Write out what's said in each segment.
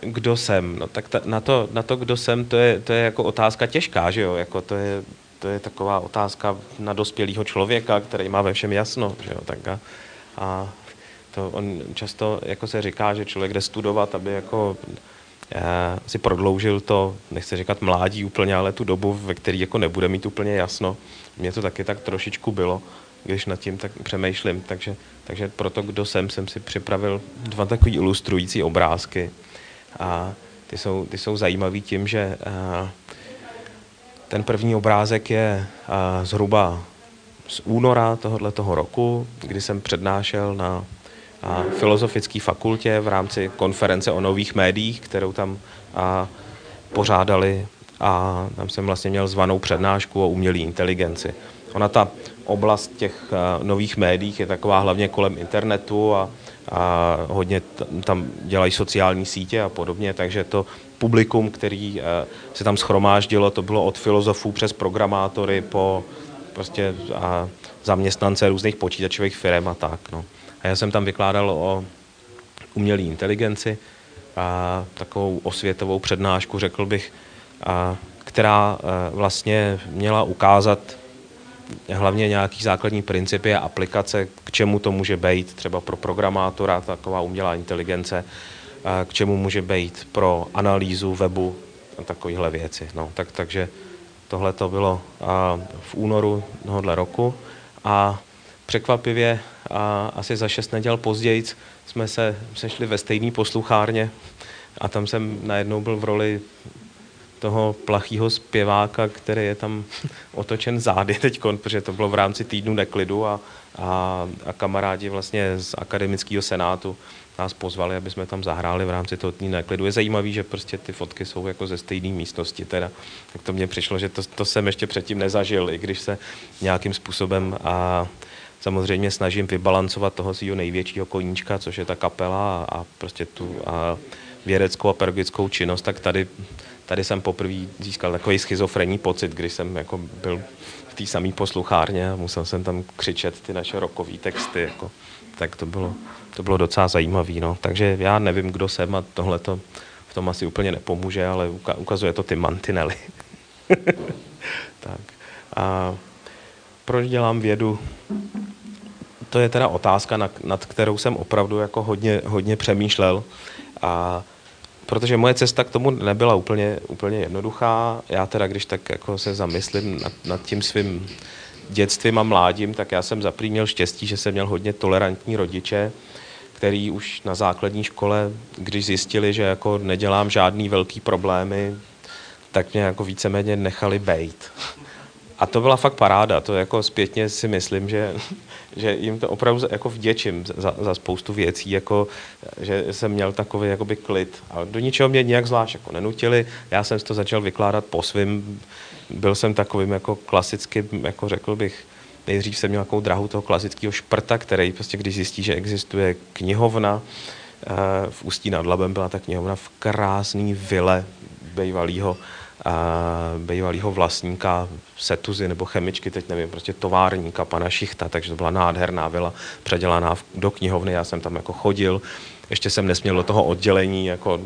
kdo jsem, no tak ta, na, to, na to, kdo jsem, to je, to je jako otázka těžká, že jo, jako to je, to je taková otázka na dospělého člověka, který má ve všem jasno, že jo, tak a, a to on často jako se říká, že člověk jde studovat, aby jako eh, si prodloužil to, nechci říkat mládí úplně, ale tu dobu, ve které jako nebude mít úplně jasno. Mně to taky tak trošičku bylo, když nad tím tak přemýšlím. Takže, takže proto, kdo jsem, jsem si připravil dva takové ilustrující obrázky. A ty jsou, ty jsou zajímavý tím, že a, ten první obrázek je a, zhruba z února tohoto roku, kdy jsem přednášel na a, filozofické fakultě v rámci konference o nových médiích, kterou tam pořádali a tam jsem vlastně měl zvanou přednášku o umělé inteligenci. Ona ta oblast těch nových médií je taková hlavně kolem internetu a, a hodně tam dělají sociální sítě a podobně, takže to publikum, který uh, se tam schromáždilo, to bylo od filozofů přes programátory po prostě a zaměstnance různých počítačových firm a tak. No. A já jsem tam vykládal o umělé inteligenci a takovou osvětovou přednášku, řekl bych, a, která a, vlastně měla ukázat hlavně nějaký základní principy a aplikace, k čemu to může být, třeba pro programátora taková umělá inteligence, k čemu může být pro analýzu webu a takovéhle věci. No, tak, takže tohle to bylo v únoru tohohle roku a překvapivě a asi za šest neděl později jsme se sešli ve stejné posluchárně a tam jsem najednou byl v roli toho plachého zpěváka, který je tam otočen zády teď, protože to bylo v rámci týdnu neklidu a, a, a kamarádi vlastně z akademického senátu nás pozvali, aby jsme tam zahráli v rámci toho týdnu neklidu. Je zajímavý, že prostě ty fotky jsou jako ze stejné místnosti teda. Tak to mně přišlo, že to, to jsem ještě předtím nezažil, i když se nějakým způsobem a samozřejmě snažím vybalancovat toho svého největšího koníčka, což je ta kapela a, a prostě tu a vědeckou a pedagogickou činnost, tak tady tady jsem poprvé získal takový schizofrenní pocit, když jsem jako byl v té samé posluchárně a musel jsem tam křičet ty naše rokové texty. Jako, tak to bylo, to bylo docela zajímavé. No. Takže já nevím, kdo jsem a tohle to v tom asi úplně nepomůže, ale ukazuje to ty mantinely. tak. A proč dělám vědu? To je teda otázka, nad, nad kterou jsem opravdu jako hodně, hodně přemýšlel. A protože moje cesta k tomu nebyla úplně, úplně jednoduchá. Já teda, když tak jako se zamyslím nad, nad tím svým dětstvím a mládím, tak já jsem zaprý měl štěstí, že jsem měl hodně tolerantní rodiče, který už na základní škole, když zjistili, že jako nedělám žádný velký problémy, tak mě jako víceméně nechali bejt. A to byla fakt paráda, to jako zpětně si myslím, že že jim to opravdu jako vděčím za, za spoustu věcí, jako, že jsem měl takový jakoby klid. A do ničeho mě nějak zvlášť jako nenutili, já jsem si to začal vykládat po svým, byl jsem takovým jako klasickým, jako řekl bych, nejdřív jsem měl takovou drahu toho klasického šprta, který prostě když zjistí, že existuje knihovna, eh, v Ústí nad Labem byla ta knihovna v krásný vile bývalého bývalého vlastníka Setuzy nebo chemičky, teď nevím, prostě továrníka pana Šichta, takže to byla nádherná vila, předělaná do knihovny, já jsem tam jako chodil, ještě jsem nesměl do toho oddělení jako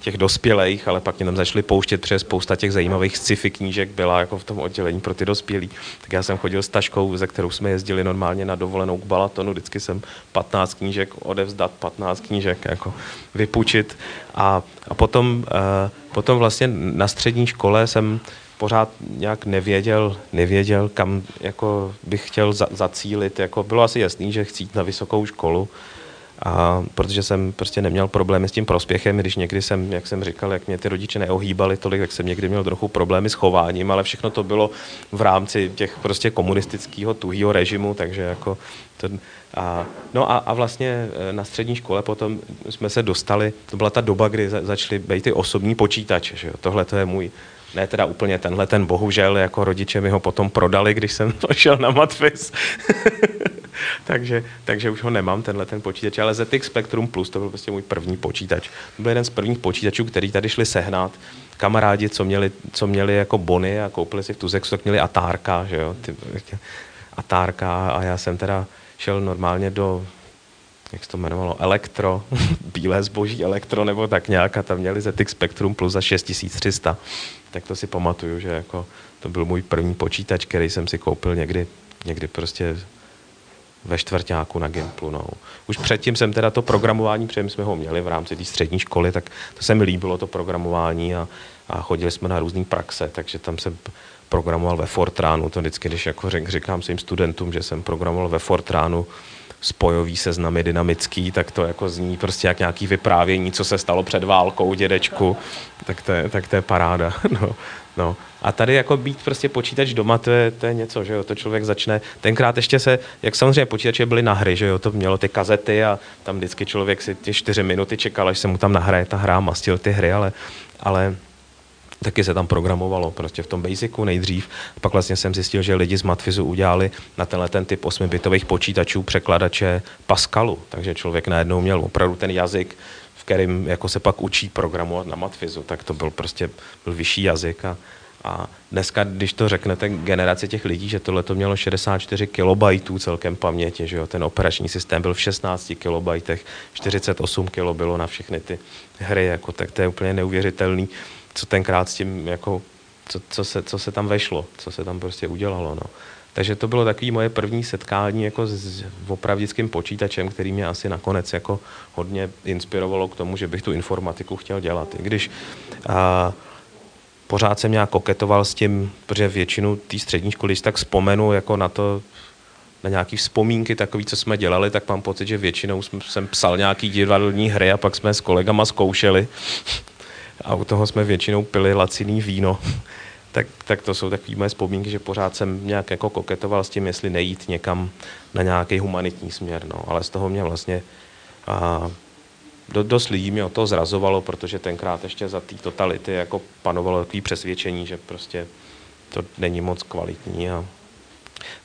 těch dospělých, ale pak mě tam začali pouštět, přes spousta těch zajímavých sci-fi knížek byla jako v tom oddělení pro ty dospělí. Tak já jsem chodil s taškou, ze kterou jsme jezdili normálně na dovolenou k Balatonu, vždycky jsem 15 knížek odevzdat, 15 knížek jako vypůjčit a, a potom, uh, potom vlastně na střední škole jsem pořád nějak nevěděl, nevěděl kam jako bych chtěl za, zacílit. Jako bylo asi jasný, že chci jít na vysokou školu, a protože jsem prostě neměl problémy s tím prospěchem, když někdy jsem, jak jsem říkal, jak mě ty rodiče neohýbali tolik, tak jsem někdy měl trochu problémy s chováním, ale všechno to bylo v rámci těch prostě komunistického tuhýho režimu, takže jako to, a, no a, a vlastně e, na střední škole potom jsme se dostali, to byla ta doba, kdy za, začaly být ty osobní počítače, že jo? tohle to je můj ne teda úplně tenhle, ten bohužel, jako rodiče mi ho potom prodali, když jsem šel na matfis. takže, takže už ho nemám, tenhle ten počítač, ale ZX Spectrum Plus, to byl prostě můj první počítač. To byl jeden z prvních počítačů, který tady šli sehnat. Kamarádi, co měli, co měli jako bony a koupili si v Tuzexu, tak měli Atárka, že jo, ty, Atárka a já jsem teda šel normálně do jak se to jmenovalo, elektro, bílé zboží elektro, nebo tak nějak, a tam měli ZX Spectrum Plus za 6300. Tak to si pamatuju, že jako to byl můj první počítač, který jsem si koupil někdy, někdy prostě ve čtvrtáku na Gimplu. No. Už předtím jsem teda to programování, protože jsme ho měli v rámci té střední školy, tak to se mi líbilo, to programování a, a chodili jsme na různé praxe, takže tam jsem programoval ve Fortránu, to vždycky, když jako říkám svým studentům, že jsem programoval ve Fortránu spojový seznamy dynamický, tak to jako zní prostě jak nějaký vyprávění, co se stalo před válkou dědečku, tak to je, tak to je paráda. No, no. A tady jako být prostě počítač doma, to je, to je něco, že jo, to člověk začne, tenkrát ještě se, jak samozřejmě počítače byly na hry, že jo, to mělo ty kazety a tam vždycky člověk si ty čtyři minuty čekal, až se mu tam nahraje ta hra, mastil ty hry, ale, ale taky se tam programovalo prostě v tom Basicu nejdřív. Pak vlastně jsem zjistil, že lidi z Matfizu udělali na tenhle ten typ 8-bitových počítačů překladače Pascalu, takže člověk najednou měl opravdu ten jazyk, v kterým jako se pak učí programovat na Matfizu, tak to byl prostě byl vyšší jazyk a, a dneska, když to řeknete generaci těch lidí, že tohle to mělo 64 kilobajtů celkem paměti, že jo, ten operační systém byl v 16 kilobajtech, 48 kilo bylo na všechny ty hry, jako, tak to je úplně neuvěřitelný co tenkrát s tím, jako, co, co, se, co se tam vešlo, co se tam prostě udělalo. No. Takže to bylo takové moje první setkání jako s opravdickým počítačem, který mě asi nakonec jako hodně inspirovalo k tomu, že bych tu informatiku chtěl dělat. I když a, pořád jsem nějak koketoval s tím, protože většinu té střední školy, tak vzpomenu jako na to, na nějaké vzpomínky takový, co jsme dělali, tak mám pocit, že většinou jsem, jsem psal nějaký divadelní hry a pak jsme s kolegama zkoušeli a u toho jsme většinou pili laciný víno. tak, tak to jsou takové moje vzpomínky, že pořád jsem nějak jako koketoval s tím, jestli nejít někam na nějaký humanitní směr. No. Ale z toho mě vlastně a, do, dost lidí mě o to zrazovalo, protože tenkrát ještě za té totality jako panovalo takové přesvědčení, že prostě to není moc kvalitní a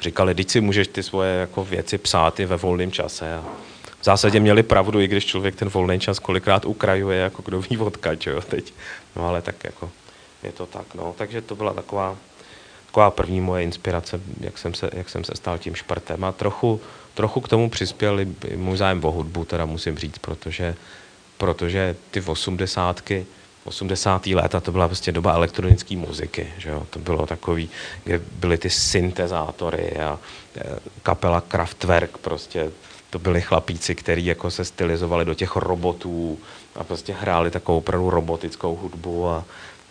říkali, teď si můžeš ty svoje jako věci psát i ve volném čase a v zásadě měli pravdu, i když člověk ten volný čas kolikrát ukrajuje, jako kdo ví odkaď, jo, teď. No ale tak jako je to tak, no. Takže to byla taková, taková první moje inspirace, jak jsem se, jak jsem se stal tím šprtem. A trochu, trochu k tomu přispěl i můj zájem o hudbu, teda musím říct, protože, protože ty osmdesátky, 80. léta to byla prostě doba elektronické muziky, že jo? to bylo takový, kde byly ty syntezátory a e, kapela Kraftwerk prostě to byli chlapíci, kteří jako se stylizovali do těch robotů a prostě hráli takovou opravdu robotickou hudbu a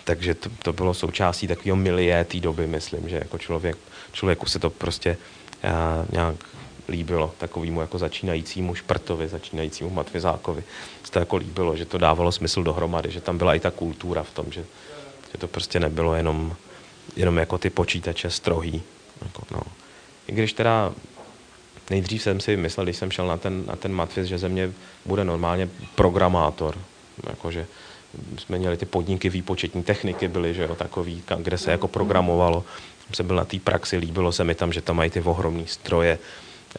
takže to, to bylo součástí takového milie té doby, myslím, že jako člověk, člověku se to prostě a, nějak líbilo, takovýmu jako začínajícímu šprtovi, začínajícímu matvizákovi. Se to jako líbilo, že to dávalo smysl dohromady, že tam byla i ta kultura v tom, že, že to prostě nebylo jenom, jenom jako ty počítače strohý. Jako, no. I když teda nejdřív jsem si myslel, když jsem šel na ten, na ten matfiz, že ze mě bude normálně programátor. Jakože jsme měli ty podniky výpočetní techniky, byly, že jo, takový, kde se jako programovalo. Jsem byl na té praxi, líbilo se mi tam, že tam mají ty ohromné stroje.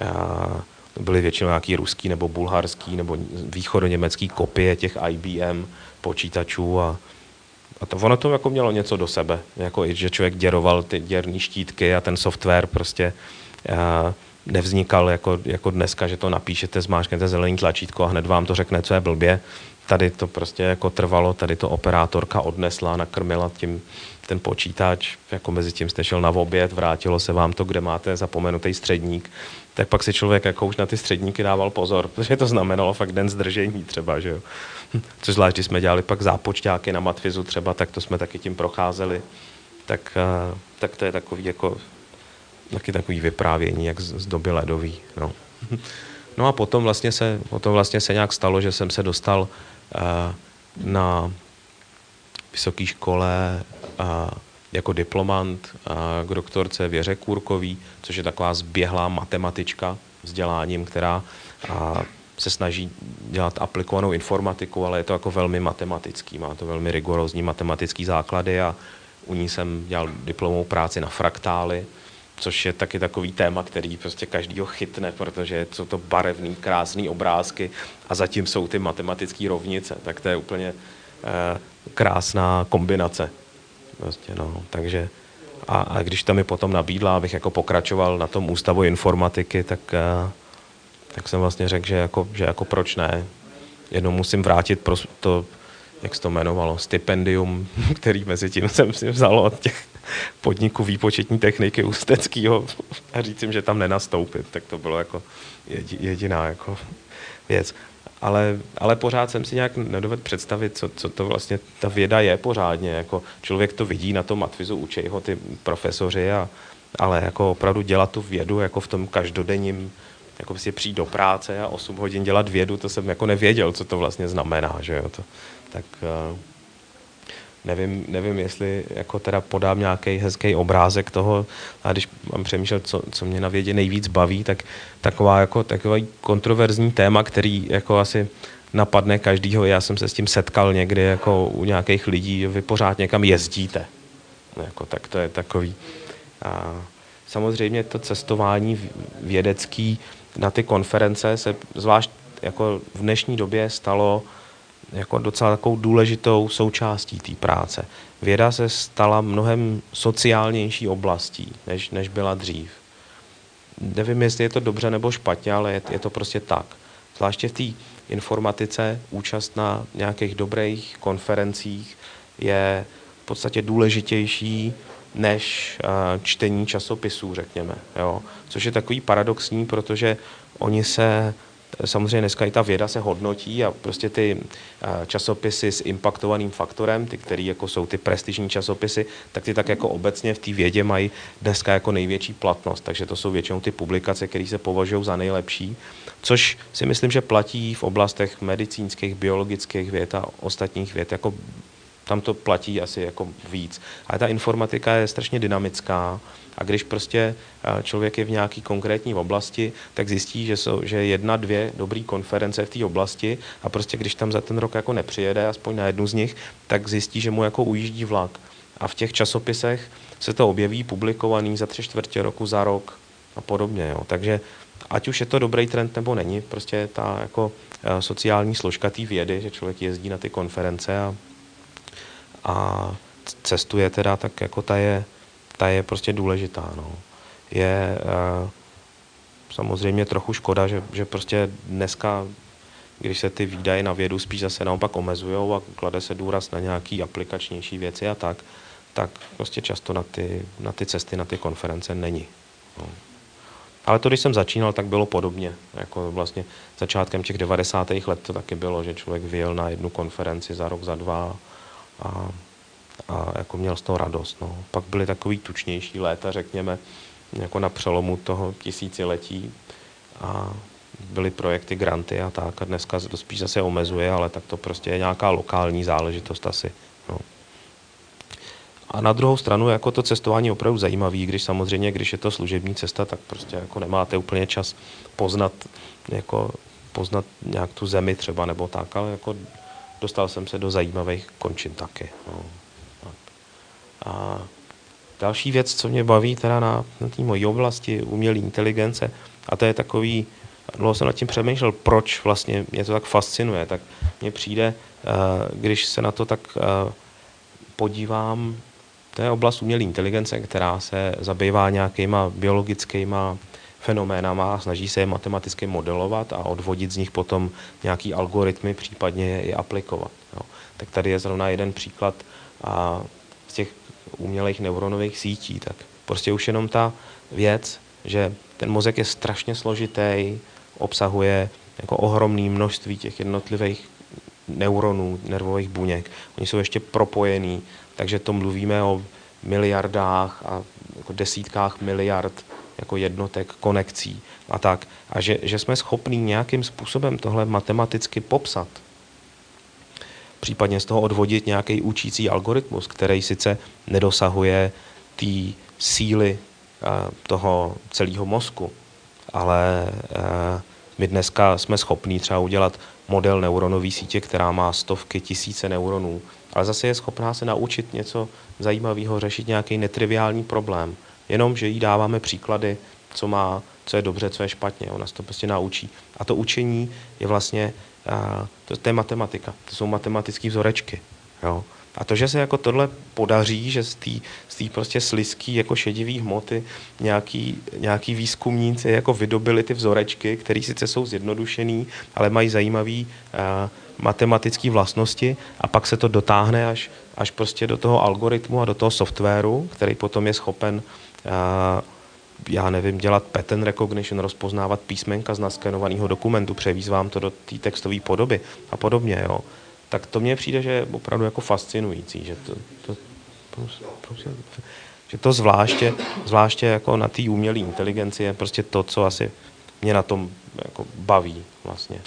A byly většinou nějaký ruský nebo bulharský nebo východoněmecký kopie těch IBM počítačů a, a to, ono to jako mělo něco do sebe, jako i, že člověk děroval ty děrní štítky a ten software prostě a, nevznikal jako, jako dneska, že to napíšete, zmáčknete zelený tlačítko a hned vám to řekne, co je blbě. Tady to prostě jako trvalo, tady to operátorka odnesla, nakrmila tím ten počítač, jako mezi tím jste šel na oběd, vrátilo se vám to, kde máte zapomenutý středník, tak pak si člověk jako už na ty středníky dával pozor, protože to znamenalo fakt den zdržení třeba, že jo. Což zvlášť, když jsme dělali pak zápočťáky na matfizu třeba, tak to jsme taky tím procházeli, tak, eh, tak to je takový jako taky takový vyprávění, jak z, z doby ledový. No. no a potom vlastně, se, potom vlastně se nějak stalo, že jsem se dostal uh, na vysoké škole uh, jako diplomant uh, k doktorce Věře Kůrkový, což je taková zběhlá matematička vzděláním, která uh, se snaží dělat aplikovanou informatiku, ale je to jako velmi matematický, má to velmi rigorózní matematický základy a u ní jsem dělal diplomovou práci na fraktály, což je taky takový téma, který prostě každýho chytne, protože jsou to barevný, krásný obrázky a zatím jsou ty matematické rovnice, tak to je úplně eh, krásná kombinace. Prostě, no, takže a, a když tam mi potom nabídla, abych jako pokračoval na tom ústavu informatiky, tak, eh, tak jsem vlastně řekl, že jako, že jako proč ne. Jednou musím vrátit pro to, jak se to jmenovalo, stipendium, který mezi tím jsem si vzal od těch podniků výpočetní techniky Ústeckýho a říct jim, že tam nenastoupit. Tak to bylo jako jediná jako věc. Ale, ale pořád jsem si nějak nedovedl představit, co, co to vlastně ta věda je pořádně. Jako člověk to vidí na tom matvizu, učí ho ty profesoři, a, ale jako opravdu dělat tu vědu jako v tom každodenním jako si přijít do práce a 8 hodin dělat vědu, to jsem jako nevěděl, co to vlastně znamená, že jo, to, tak uh, nevím, nevím, jestli jako teda podám nějaký hezký obrázek toho, a když mám přemýšlet, co, co mě na vědě nejvíc baví, tak taková jako takový kontroverzní téma, který jako asi napadne každýho. Já jsem se s tím setkal někdy jako u nějakých lidí, vy pořád někam jezdíte. Jako, tak to je takový. A samozřejmě to cestování vědecký na ty konference se zvlášť jako v dnešní době stalo jako docela takovou důležitou součástí té práce. Věda se stala mnohem sociálnější oblastí, než, než byla dřív. Nevím, jestli je to dobře nebo špatně, ale je, je to prostě tak. Zvláště v té informatice účast na nějakých dobrých konferencích je v podstatě důležitější než uh, čtení časopisů, řekněme. Jo? Což je takový paradoxní, protože oni se Samozřejmě dneska i ta věda se hodnotí a prostě ty eh, časopisy s impaktovaným faktorem, ty, které jako jsou ty prestižní časopisy, tak ty tak jako obecně v té vědě mají dneska jako největší platnost. Takže to jsou většinou ty publikace, které se považují za nejlepší, což si myslím, že platí v oblastech medicínských, biologických věd a ostatních věd. Jako tam to platí asi jako víc. Ale ta informatika je strašně dynamická a když prostě eh, člověk je v nějaký konkrétní oblasti, tak zjistí, že jsou že jedna, dvě dobré konference v té oblasti a prostě když tam za ten rok jako nepřijede, aspoň na jednu z nich, tak zjistí, že mu jako ujíždí vlak. A v těch časopisech se to objeví publikovaný za tři čtvrtě roku, za rok a podobně. Jo. Takže ať už je to dobrý trend nebo není, prostě ta jako eh, sociální složka té vědy, že člověk jezdí na ty konference a, a cestuje teda, tak jako ta je, ta je prostě důležitá. No. Je uh, samozřejmě trochu škoda, že, že prostě dneska, když se ty výdaje na vědu spíš zase naopak omezují a klade se důraz na nějaký aplikačnější věci a tak, tak prostě často na ty, na ty cesty, na ty konference není. No. Ale to, když jsem začínal, tak bylo podobně. Jako vlastně začátkem těch 90. let to taky bylo, že člověk vyjel na jednu konferenci za rok, za dva a a jako měl z toho radost. No. Pak byly takový tučnější léta, řekněme, jako na přelomu toho tisíciletí a byly projekty, granty a tak a dneska to spíš zase omezuje, ale tak to prostě je nějaká lokální záležitost asi. No. A na druhou stranu jako to cestování je opravdu zajímavý, když samozřejmě, když je to služební cesta, tak prostě jako nemáte úplně čas poznat, jako poznat nějak tu zemi třeba nebo tak, ale jako dostal jsem se do zajímavých končin taky. No. A další věc, co mě baví teda na, na té mojí oblasti umělé inteligence, a to je takový, dlouho jsem nad tím přemýšlel, proč vlastně mě to tak fascinuje, tak mně přijde, eh, když se na to tak eh, podívám, to je oblast umělé inteligence, která se zabývá nějakýma biologickýma fenoménama a snaží se je matematicky modelovat a odvodit z nich potom nějaký algoritmy, případně je i aplikovat. Jo. Tak tady je zrovna jeden příklad a z těch umělých neuronových sítí, tak prostě už jenom ta věc, že ten mozek je strašně složitý, obsahuje jako ohromné množství těch jednotlivých neuronů, nervových buněk. Oni jsou ještě propojení, takže to mluvíme o miliardách a jako desítkách miliard jako jednotek konekcí a tak. A že, že jsme schopní nějakým způsobem tohle matematicky popsat, případně z toho odvodit nějaký učící algoritmus, který sice nedosahuje té síly eh, toho celého mozku, ale eh, my dneska jsme schopní třeba udělat model neuronové sítě, která má stovky, tisíce neuronů, ale zase je schopná se naučit něco zajímavého, řešit nějaký netriviální problém. Jenom, že jí dáváme příklady, co má, co je dobře, co je špatně. Ona se to prostě naučí. A to učení je vlastně a to, to je matematika, to jsou matematické vzorečky. Jo? A to, že se jako tohle podaří, že z té z prostě slizký jako šedivý hmoty nějaký, nějaký výzkumníci jako vydobili ty vzorečky, které sice jsou zjednodušený, ale mají zajímavý uh, matematické vlastnosti a pak se to dotáhne až, až prostě do toho algoritmu a do toho softwaru, který potom je schopen uh, já nevím, dělat pattern recognition, rozpoznávat písmenka z naskenovaného dokumentu, převíz vám to do té textové podoby a podobně, jo. Tak to mně přijde, že je opravdu jako fascinující, že to, to, že to zvláště, zvláště jako na té umělé inteligenci je prostě to, co asi mě na tom jako baví vlastně.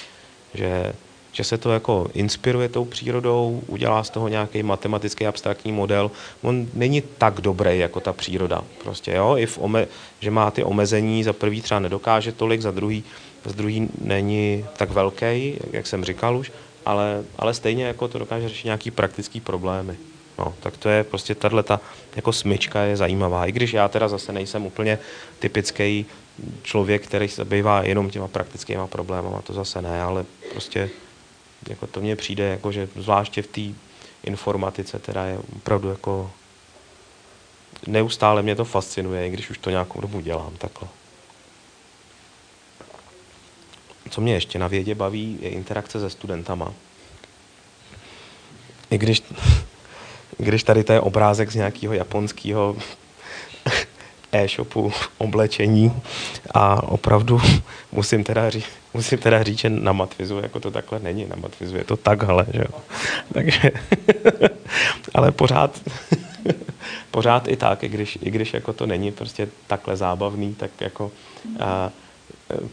Že že se to jako inspiruje tou přírodou, udělá z toho nějaký matematický abstraktní model. On není tak dobrý jako ta příroda. Prostě, jo? I v ome- že má ty omezení, za prvý třeba nedokáže tolik, za druhý, za druhý není tak velký, jak jsem říkal už, ale, ale stejně jako to dokáže řešit nějaký praktický problémy. No, tak to je prostě tahle ta jako smyčka je zajímavá. I když já teda zase nejsem úplně typický člověk, který se zabývá jenom těma praktickýma problémy, to zase ne, ale prostě jako to mně přijde, jako, že zvláště v té informatice teda je opravdu jako neustále mě to fascinuje, i když už to nějakou dobu dělám takhle. Co mě ještě na vědě baví, je interakce se studentama. I když, když tady to je obrázek z nějakého japonského e-shopu oblečení a opravdu musím teda, ří, musím teda říct, že na Matvizu jako to takhle není, na Matvizu je to takhle, že jo. Takže, ale pořád, pořád i tak, i když, i když jako to není prostě takhle zábavný, tak jako a,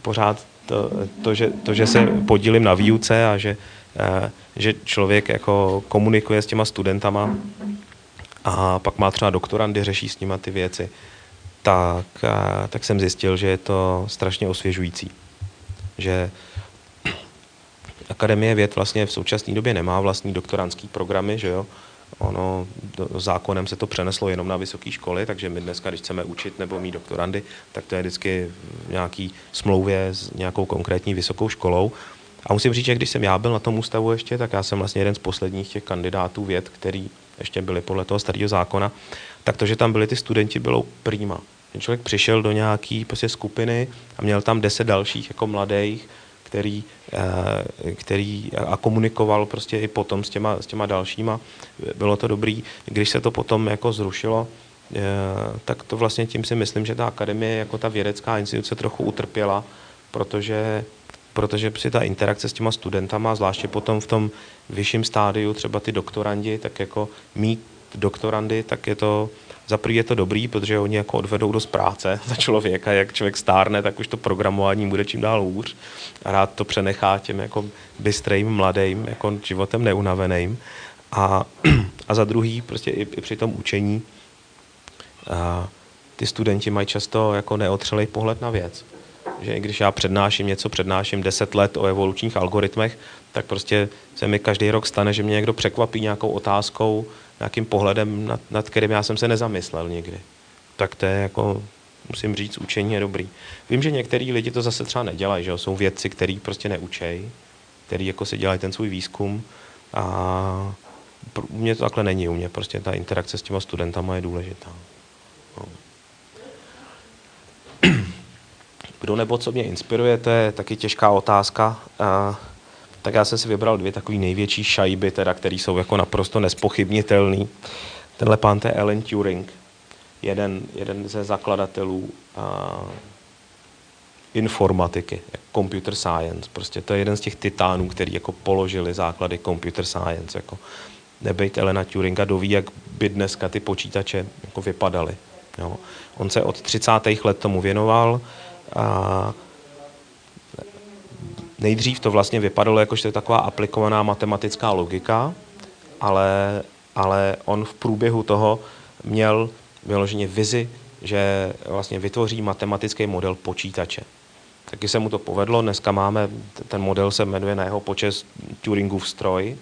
pořád to, to, že, to, že se podílím na výuce a že, a, že člověk jako komunikuje s těma studentama a pak má třeba doktorandy, řeší s nima ty věci, tak, tak jsem zjistil, že je to strašně osvěžující. Že Akademie věd vlastně v současné době nemá vlastní doktorantský programy, že jo? Ono zákonem se to přeneslo jenom na vysoké školy, takže my dneska, když chceme učit nebo mít doktorandy, tak to je vždycky v nějaký smlouvě s nějakou konkrétní vysokou školou. A musím říct, že když jsem já byl na tom ústavu ještě, tak já jsem vlastně jeden z posledních těch kandidátů věd, který ještě byli podle toho starého zákona, tak to, že tam byli ty studenti, bylo prýma. Ten člověk přišel do nějaké prostě skupiny a měl tam deset dalších jako mladých, který, eh, který a komunikoval prostě i potom s těma, s těma dalšíma. Bylo to dobrý. Když se to potom jako zrušilo, eh, tak to vlastně tím si myslím, že ta akademie jako ta vědecká instituce trochu utrpěla, protože protože si ta interakce s těma studentama, zvláště potom v tom vyšším stádiu, třeba ty doktorandi, tak jako mít doktorandy, tak je to, za prvý je to dobrý, protože oni jako odvedou dost práce za člověka, jak člověk stárne, tak už to programování bude čím dál hůř a rád to přenechá těm jako bystrým, mladým, jako životem neunaveným. A, a za druhý, prostě i, i při tom učení a, ty studenti mají často jako neotřelej pohled na věc že i když já přednáším něco, přednáším 10 let o evolučních algoritmech, tak prostě se mi každý rok stane, že mě někdo překvapí nějakou otázkou, nějakým pohledem, nad, nad kterým já jsem se nezamyslel nikdy. Tak to je jako, musím říct, učení je dobrý. Vím, že některý lidi to zase třeba nedělají, že jsou vědci, který prostě neučejí, který jako si dělají ten svůj výzkum a u mě to takhle není, u mě prostě ta interakce s těma studentama je důležitá. No. Kdo nebo co mě inspiruje, to je taky těžká otázka. Tak já jsem si vybral dvě takové největší šajby, teda, které jsou jako naprosto nespochybnitelný. Tenhle pán to je Alan Turing, jeden, jeden ze zakladatelů informatiky, computer science. Prostě to je jeden z těch titánů, který jako položili základy computer science. Jako nebejt Elena Turinga, doví, jak by dneska ty počítače jako vypadaly. Jo. On se od 30. let tomu věnoval, a nejdřív to vlastně vypadalo jako, že to je taková aplikovaná matematická logika, ale, ale on v průběhu toho měl vyloženě vizi, že vlastně vytvoří matematický model počítače. Taky se mu to povedlo, dneska máme, ten model se jmenuje na jeho počest Turingův stroj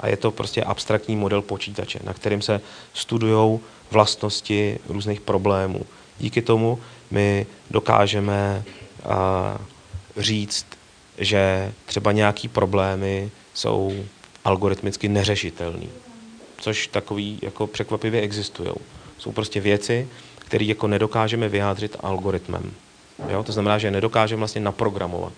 a je to prostě abstraktní model počítače, na kterým se studují vlastnosti různých problémů. Díky tomu my dokážeme říct, že třeba nějaký problémy jsou algoritmicky neřešitelný. což takový jako překvapivě existují. Jsou prostě věci, které jako nedokážeme vyjádřit algoritmem. Jo? To znamená, že nedokážeme vlastně naprogramovat.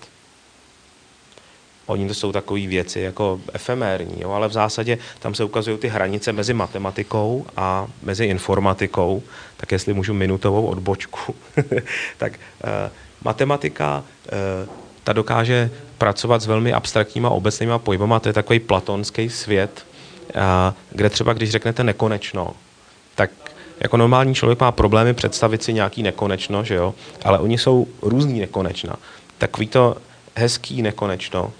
Oni to jsou takové věci jako efemérní, jo? ale v zásadě tam se ukazují ty hranice mezi matematikou a mezi informatikou. Tak jestli můžu minutovou odbočku, tak uh, matematika uh, ta dokáže pracovat s velmi abstraktníma obecnýma pojmama, to je takový platonský svět, uh, kde třeba když řeknete nekonečno, tak jako normální člověk má problémy představit si nějaký nekonečno, že jo? ale oni jsou různý nekonečna. Takový to hezký nekonečno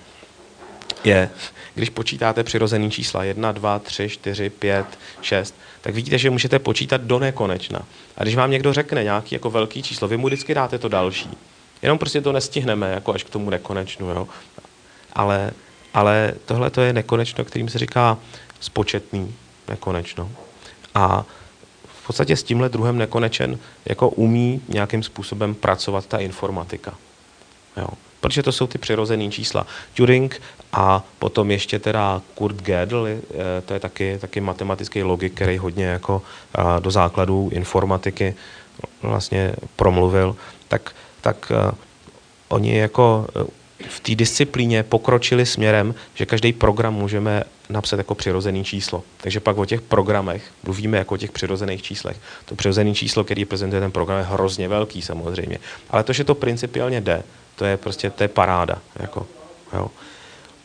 je, když počítáte přirozený čísla 1, 2, 3, 4, 5, 6, tak vidíte, že můžete počítat do nekonečna. A když vám někdo řekne nějaký jako velký číslo, vy mu vždycky dáte to další. Jenom prostě to nestihneme jako až k tomu nekonečnu. Jo? Ale, ale tohle to je nekonečno, kterým se říká spočetný nekonečno. A v podstatě s tímhle druhem nekonečen jako umí nějakým způsobem pracovat ta informatika. Jo. Protože to jsou ty přirozené čísla. Turing a potom ještě teda Kurt Gödel, eh, to je taky, taky matematický logik, který hodně jako eh, do základů informatiky vlastně promluvil, tak, tak uh, oni jako v té disciplíně pokročili směrem, že každý program můžeme napsat jako přirozený číslo. Takže pak o těch programech mluvíme jako o těch přirozených číslech. To přirozené číslo, který prezentuje ten program, je hrozně velký samozřejmě. Ale to, že to principiálně jde, to je prostě to je paráda. Jako, jo.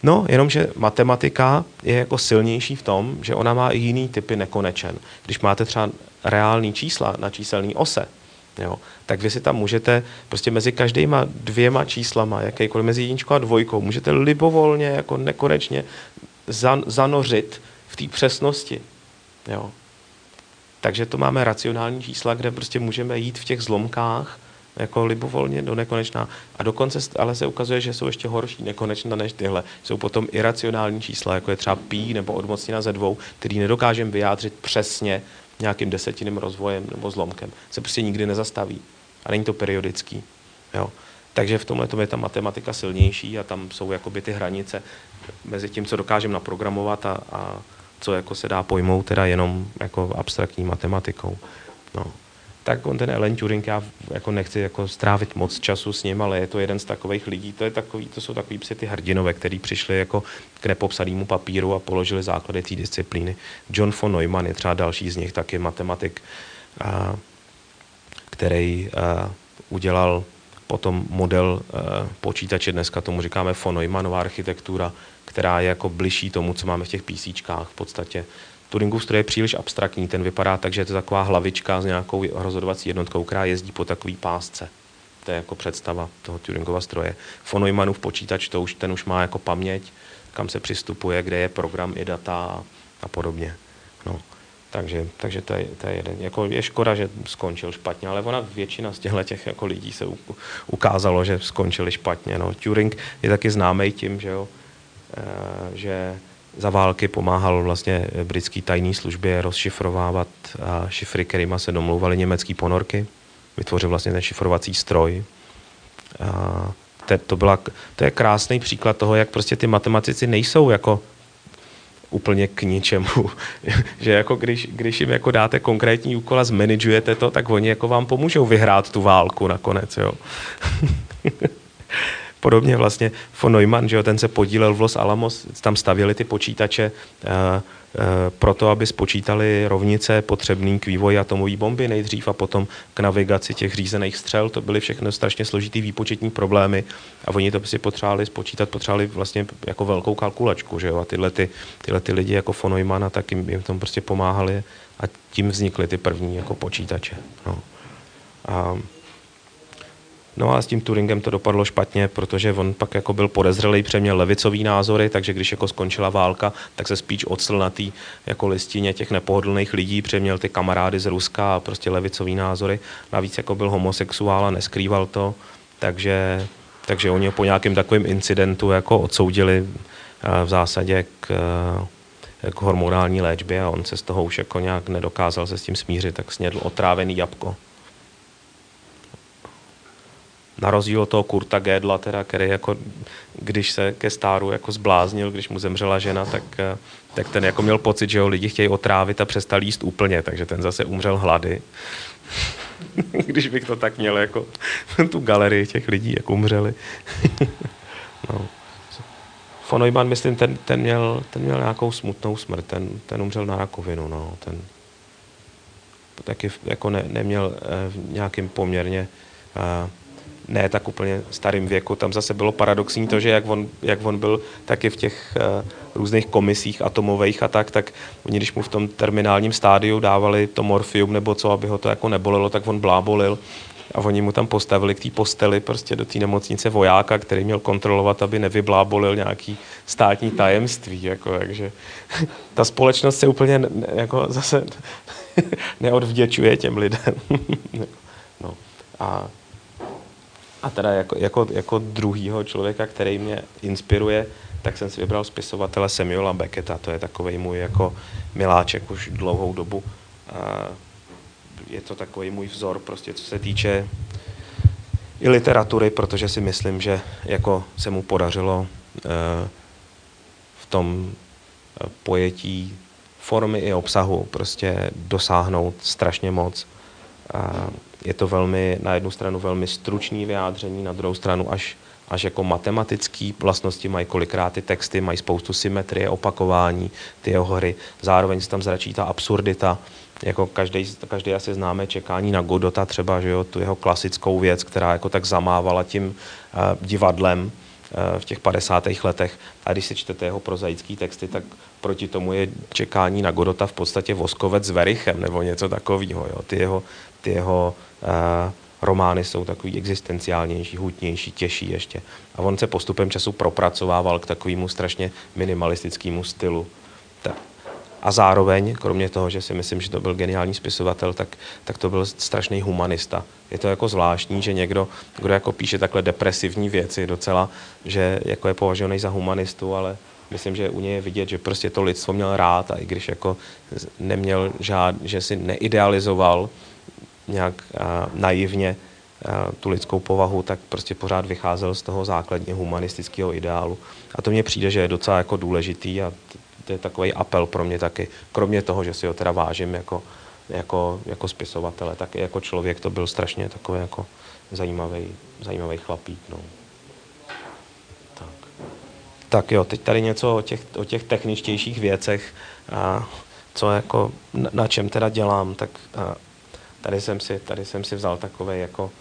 No, jenomže matematika je jako silnější v tom, že ona má i jiný typy nekonečen. Když máte třeba reální čísla na číselné ose, jo, tak vy si tam můžete prostě mezi každýma dvěma číslama, jakýkoliv mezi jedničkou a dvojkou, můžete libovolně, jako nekonečně zan, zanořit v té přesnosti. Jo. Takže to máme racionální čísla, kde prostě můžeme jít v těch zlomkách jako libovolně do nekonečná. A dokonce ale se ukazuje, že jsou ještě horší nekonečná než tyhle. Jsou potom iracionální čísla, jako je třeba pi nebo odmocnina ze dvou, který nedokážeme vyjádřit přesně nějakým desetiným rozvojem nebo zlomkem. Se prostě nikdy nezastaví. A není to periodický. Jo. Takže v tomhle je ta matematika silnější a tam jsou jakoby ty hranice mezi tím, co dokážeme naprogramovat a, a co jako se dá pojmout teda jenom jako abstraktní matematikou. No. Tak on ten Ellen Turing, já jako nechci jako strávit moc času s ním, ale je to jeden z takových lidí, to, je takový, to jsou takový psy ty hrdinové, který přišli jako k nepopsanému papíru a položili základy té disciplíny. John von Neumann je třeba další z nich, taky matematik, a, který a, udělal potom model a, počítače, dneska tomu říkáme von Neumannova architektura, která je jako bližší tomu, co máme v těch PCčkách v podstatě. Turingův stroj je příliš abstraktní, ten vypadá tak, že je to taková hlavička s nějakou rozhodovací jednotkou, která jezdí po takové pásce. To je jako představa toho Turingova stroje. Von Neumannův počítač, to už, ten už má jako paměť, kam se přistupuje, kde je program i data a podobně. No. Takže, takže to, je, to je jeden. Jako je škoda, že skončil špatně, ale ona většina z těchto těch jako lidí se ukázalo, že skončili špatně. No. Turing je taky známý tím, že jo, Eh, že za války pomáhal vlastně britský tajné službě rozšifrovávat šifry, kterými se domlouvaly německý ponorky. Vytvořil vlastně ten šifrovací stroj. A to, byla, to je krásný příklad toho, jak prostě ty matematici nejsou jako úplně k ničemu. že jako když, když jim jako dáte konkrétní úkol a zmanagujete to, tak oni jako vám pomůžou vyhrát tu válku nakonec. Jo. Podobně vlastně von Neumann, že jo, ten se podílel v Los Alamos, tam stavěli ty počítače uh, uh, proto, aby spočítali rovnice potřebný k vývoji atomové bomby nejdřív a potom k navigaci těch řízených střel. To byly všechno strašně složitý výpočetní problémy a oni to si potřebovali spočítat, potřebovali vlastně jako velkou kalkulačku, že jo, a tyhle, ty, tyhle ty lidi jako von Neumann a tak jim, jim tom prostě pomáhali a tím vznikly ty první jako počítače. No. A, No a s tím Turingem to dopadlo špatně, protože on pak jako byl podezřelý, přeměl levicový názory, takže když jako skončila válka, tak se spíš ocel na té jako listině těch nepohodlných lidí, přeměl ty kamarády z Ruska a prostě levicový názory. Navíc jako byl homosexuál a neskrýval to, takže, takže oni ho po nějakém takovém incidentu jako odsoudili eh, v zásadě k, eh, k hormonální léčbě a on se z toho už jako nějak nedokázal se s tím smířit, tak snědl otrávený jabko. Na rozdíl od toho Kurta Gédla, teda, který jako, když se ke stáru jako zbláznil, když mu zemřela žena, tak, eh, tak ten jako měl pocit, že ho lidi chtějí otrávit a přestal jíst úplně, takže ten zase umřel hlady. když bych to tak měl, jako tu galerii těch lidí, jak umřeli. no. Neumann, myslím, ten, ten, měl, ten měl nějakou smutnou smrt, ten, ten umřel na rakovinu, no, ten taky jako ne, neměl eh, v nějakým poměrně eh, ne tak úplně starým věku. Tam zase bylo paradoxní to, že jak on, jak on byl taky v těch uh, různých komisích atomových a tak, tak oni, když mu v tom terminálním stádiu dávali to morfium nebo co, aby ho to jako nebolelo, tak on blábolil a oni mu tam postavili k té posteli prostě do té nemocnice vojáka, který měl kontrolovat, aby nevyblábolil nějaký státní tajemství. Jako, takže ta společnost se úplně jako zase neodvděčuje těm lidem. no. A a teda jako, jako, jako druhýho člověka, který mě inspiruje, tak jsem si vybral spisovatele Samuela Becketa. To je takový můj jako miláček už dlouhou dobu. A je to takový můj vzor, prostě co se týče i literatury, protože si myslím, že jako se mu podařilo eh, v tom eh, pojetí formy i obsahu prostě dosáhnout strašně moc. Je to velmi, na jednu stranu velmi stručný vyjádření, na druhou stranu až, až jako matematický vlastnosti mají kolikrát ty texty, mají spoustu symetrie, opakování, ty jeho hry. Zároveň se tam zračí ta absurdita, jako každý, každý asi známe čekání na Godota třeba, že jo, tu jeho klasickou věc, která jako tak zamávala tím uh, divadlem v těch 50. letech. A když si čtete jeho prozaický texty, tak proti tomu je čekání na Godota v podstatě voskovec s Verichem nebo něco takového. Ty jeho, ty jeho uh, romány jsou takový existenciálnější, hutnější, těžší ještě. A on se postupem času propracovával k takovému strašně minimalistickému stylu. Tak. A zároveň, kromě toho, že si myslím, že to byl geniální spisovatel, tak, tak to byl strašný humanista. Je to jako zvláštní, že někdo, kdo jako píše takhle depresivní věci docela, že jako je považovaný za humanistu, ale myslím, že u něj je vidět, že prostě to lidstvo měl rád a i když jako neměl žád, že si neidealizoval nějak a, naivně a, tu lidskou povahu, tak prostě pořád vycházel z toho základně humanistického ideálu. A to mně přijde, že je docela jako důležitý a to je takový apel pro mě taky. Kromě toho, že si ho teda vážím jako, jako, jako spisovatele, tak i jako člověk to byl strašně takový jako zajímavý, zajímavý chlapík. No. Tak. tak jo, teď tady něco o těch, o těch techničtějších věcech, a co jako, na, na čem teda dělám, tak a, tady jsem si, tady jsem si vzal takový jako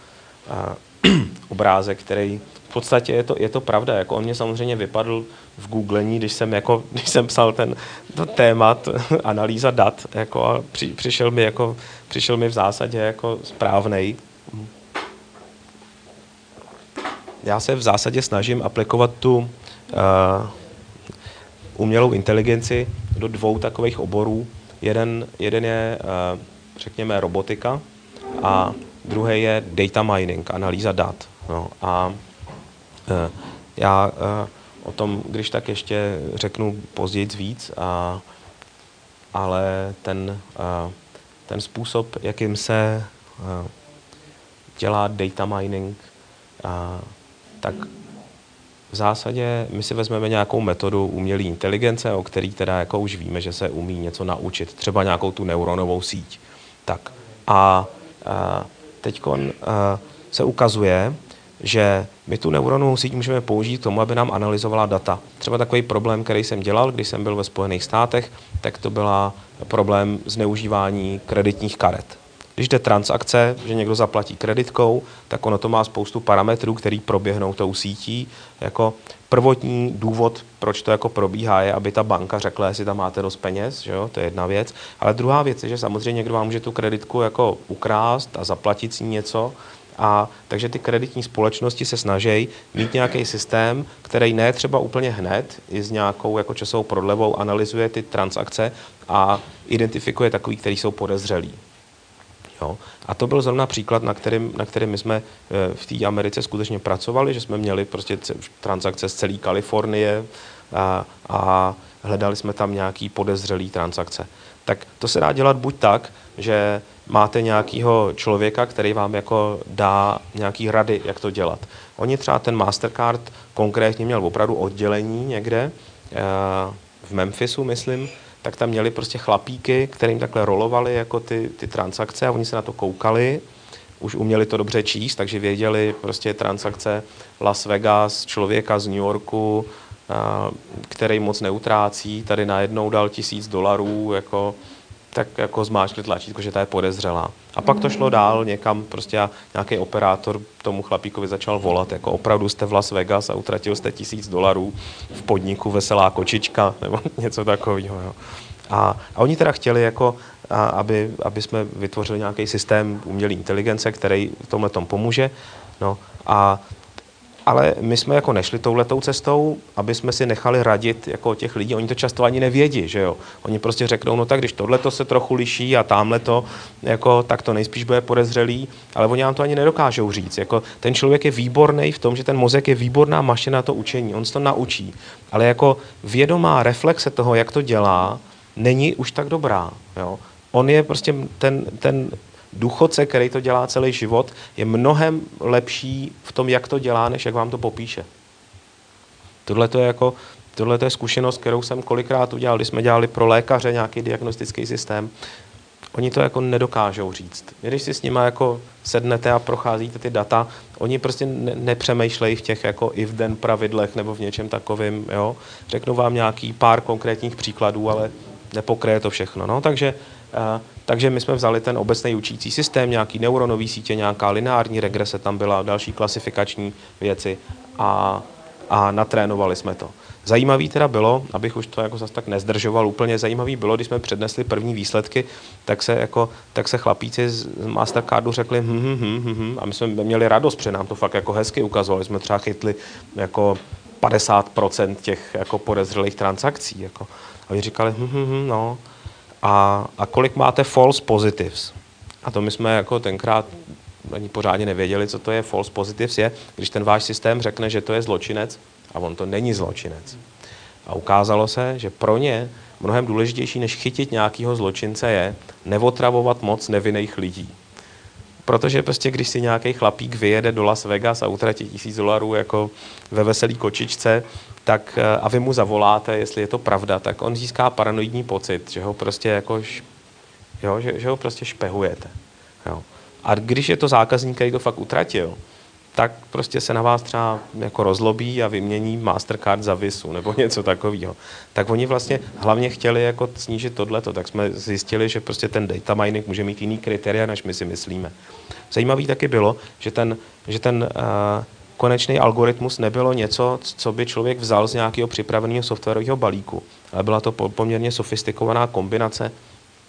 a, obrázek, který v podstatě je to, je to pravda. Jako on mě samozřejmě vypadl v googlení, když jsem, jako, když jsem psal ten to témat, analýza dat, jako a při, přišel, mi jako, přišel mi v zásadě jako správnej. Já se v zásadě snažím aplikovat tu uh, umělou inteligenci do dvou takových oborů. Jeden, jeden je uh, řekněme, robotika a druhý je data mining, analýza dat. No, a e, já e, o tom, když tak ještě řeknu později víc, a, ale ten, a, ten způsob, jakým se a, dělá data mining, a, tak v zásadě my si vezmeme nějakou metodu umělé inteligence, o který teda jako už víme, že se umí něco naučit, třeba nějakou tu neuronovou síť. Tak a, teď se ukazuje, že my tu neuronovou síť můžeme použít k tomu, aby nám analyzovala data. Třeba takový problém, který jsem dělal, když jsem byl ve Spojených státech, tak to byla problém zneužívání kreditních karet. Když jde transakce, že někdo zaplatí kreditkou, tak ono to má spoustu parametrů, který proběhnou tou sítí. Jako prvotní důvod, proč to jako probíhá, je, aby ta banka řekla, jestli tam máte dost peněz, že jo? to je jedna věc. Ale druhá věc je, že samozřejmě někdo vám může tu kreditku jako ukrást a zaplatit si něco, a takže ty kreditní společnosti se snaží mít nějaký systém, který ne třeba úplně hned, i s nějakou jako časovou prodlevou analyzuje ty transakce a identifikuje takový, který jsou podezřelí. Jo? A to byl zrovna příklad, na kterým, na kterým my jsme eh, v té Americe skutečně pracovali, že jsme měli prostě transakce z celé Kalifornie a, a hledali jsme tam nějaký podezřelý transakce. Tak to se dá dělat buď tak, že máte nějakého člověka, který vám jako dá nějaký rady, jak to dělat. Oni třeba ten Mastercard konkrétně měl opravdu oddělení někde, eh, v Memphisu, myslím, tak tam měli prostě chlapíky, kterým takhle rolovali jako ty, ty transakce a oni se na to koukali, už uměli to dobře číst, takže věděli prostě transakce Las Vegas, člověka z New Yorku, který moc neutrácí, tady najednou dal tisíc dolarů, jako, tak jako zmáčkli tlačítko, že ta je podezřelá. A pak to šlo dál někam, prostě nějaký operátor tomu chlapíkovi začal volat, jako opravdu jste v Las Vegas a utratil jste tisíc dolarů v podniku Veselá kočička, nebo něco takového. Jo. A, a oni teda chtěli, jako, a, aby, aby jsme vytvořili nějaký systém umělé inteligence, který v tomhle tom pomůže. No, a ale my jsme jako nešli touhletou cestou, aby jsme si nechali radit jako těch lidí. Oni to často ani nevědí, že jo. Oni prostě řeknou, no tak když tohle to se trochu liší a tamhle to, jako, tak to nejspíš bude podezřelý, ale oni nám to ani nedokážou říct. Jako, ten člověk je výborný v tom, že ten mozek je výborná mašina na to učení, on se to naučí. Ale jako vědomá reflexe toho, jak to dělá, není už tak dobrá. Jo. On je prostě ten, ten důchodce, který to dělá celý život, je mnohem lepší v tom, jak to dělá, než jak vám to popíše. Tohle to je jako, tohle to je zkušenost, kterou jsem kolikrát udělal, když jsme dělali pro lékaře nějaký diagnostický systém. Oni to jako nedokážou říct. Když si s nimi jako sednete a procházíte ty data, oni prostě ne- nepřemýšlejí v těch jako if then pravidlech nebo v něčem takovým. Jo? Řeknu vám nějaký pár konkrétních příkladů, ale nepokryje to všechno. No, takže takže my jsme vzali ten obecný učící systém, nějaký neuronový sítě, nějaká lineární regrese tam byla, další klasifikační věci a, a natrénovali jsme to. Zajímavý teda bylo, abych už to jako zase tak nezdržoval úplně, zajímavý bylo, když jsme přednesli první výsledky, tak se, jako, tak se chlapíci z Mastercardu řekli hm, hm, hm, hm, hm, a my jsme měli radost, protože nám to fakt jako hezky ukazovali, jsme třeba chytli jako 50% těch jako podezřelých transakcí. Jako. A oni říkali, hm, hm, hm, no, a, a kolik máte false positives. A to my jsme jako tenkrát ani pořádně nevěděli, co to je false positives je, když ten váš systém řekne, že to je zločinec a on to není zločinec. A ukázalo se, že pro ně mnohem důležitější, než chytit nějakého zločince je nevotravovat moc nevinných lidí. Protože prostě, když si nějaký chlapík vyjede do Las Vegas a utratí tisíc dolarů jako ve veselý kočičce, tak eh, a vy mu zavoláte, jestli je to pravda, tak on získá paranoidní pocit, že ho prostě jako, jo, že, že ho prostě špehujete. Jo. A když je to zákazník, který to fakt utratil, tak prostě se na vás třeba jako rozlobí a vymění Mastercard za Visu nebo něco takového. Tak oni vlastně hlavně chtěli jako snížit tohleto, tak jsme zjistili, že prostě ten data mining může mít jiný kritéria, než my si myslíme. Zajímavý taky bylo, že ten, že ten uh, konečný algoritmus nebylo něco, co by člověk vzal z nějakého připraveného softwarového balíku, ale byla to poměrně sofistikovaná kombinace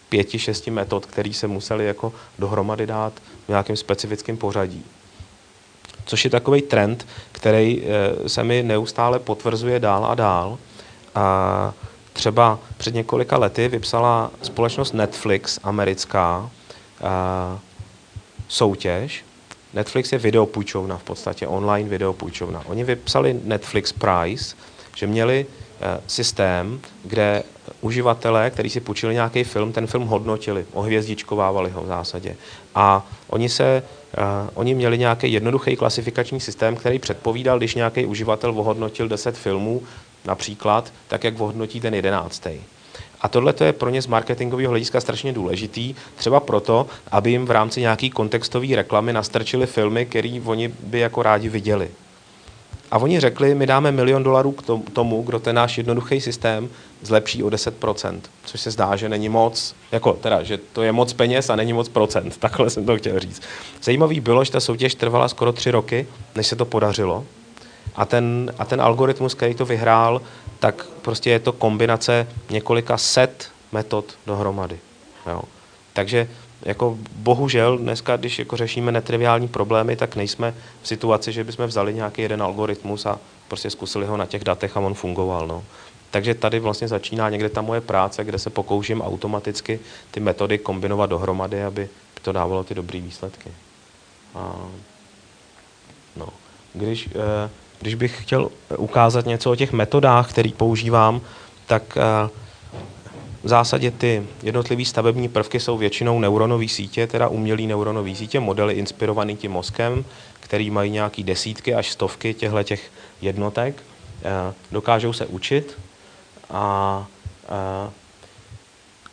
pěti, šesti metod, které se museli jako dohromady dát v nějakém specifickém pořadí. Což je takový trend, který eh, se mi neustále potvrzuje dál a dál. A třeba před několika lety vypsala společnost Netflix americká soutěž, Netflix je videopůjčovna v podstatě, online videopůjčovna. Oni vypsali Netflix Price, že měli uh, systém, kde uživatelé, kteří si půjčili nějaký film, ten film hodnotili, ohvězdičkovávali ho v zásadě. A oni se Uh, oni měli nějaký jednoduchý klasifikační systém, který předpovídal, když nějaký uživatel ohodnotil 10 filmů, například, tak jak ohodnotí ten jedenáctý. A tohle je pro ně z marketingového hlediska strašně důležitý, třeba proto, aby jim v rámci nějaký kontextové reklamy nastrčili filmy, které oni by jako rádi viděli. A oni řekli, my dáme milion dolarů k tomu, kdo ten náš jednoduchý systém zlepší o 10%, což se zdá, že není moc, jako teda, že to je moc peněz a není moc procent, takhle jsem to chtěl říct. Zajímavý bylo, že ta soutěž trvala skoro tři roky, než se to podařilo. A ten, a ten algoritmus, který to vyhrál, tak prostě je to kombinace několika set metod dohromady. Jo. Takže jako bohužel dneska, když jako řešíme netriviální problémy, tak nejsme v situaci, že bychom vzali nějaký jeden algoritmus a prostě zkusili ho na těch datech a on fungoval. No. Takže tady vlastně začíná někde ta moje práce, kde se pokouším automaticky ty metody kombinovat dohromady, aby to dávalo ty dobré výsledky. A, no. Když, eh, když bych chtěl ukázat něco o těch metodách, které používám, tak v zásadě ty jednotlivé stavební prvky jsou většinou neuronové sítě, teda umělé neuronové sítě, modely inspirované tím mozkem, který mají nějaký desítky až stovky těchto těch jednotek. Dokážou se učit a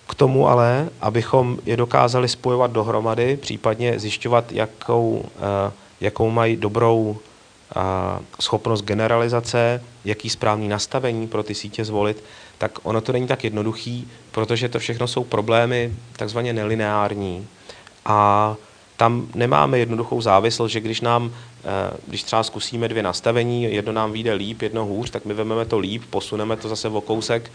k tomu ale, abychom je dokázali spojovat dohromady, případně zjišťovat, jakou, jakou mají dobrou schopnost generalizace, jaký správný nastavení pro ty sítě zvolit, tak ono to není tak jednoduchý, protože to všechno jsou problémy takzvaně nelineární. A tam nemáme jednoduchou závislost, že když nám, eh, když třeba zkusíme dvě nastavení, jedno nám vyjde líp, jedno hůř, tak my vezmeme to líp, posuneme to zase o kousek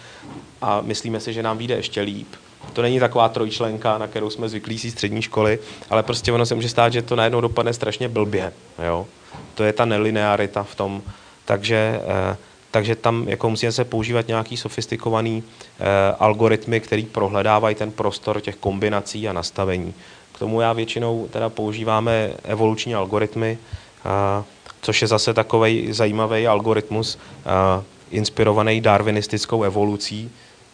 a myslíme si, že nám vyjde ještě líp. To není taková trojčlenka, na kterou jsme zvyklí z střední školy, ale prostě ono se může stát, že to najednou dopadne strašně blbě. Jo? To je ta nelinearita v tom. Takže, eh, takže tam jako musíme se používat nějaký sofistikovaný eh, algoritmy, který prohledávají ten prostor těch kombinací a nastavení. K tomu já většinou teda používáme evoluční algoritmy, eh, což je zase takový zajímavý algoritmus, inspirovaný darwinistickou evolucí,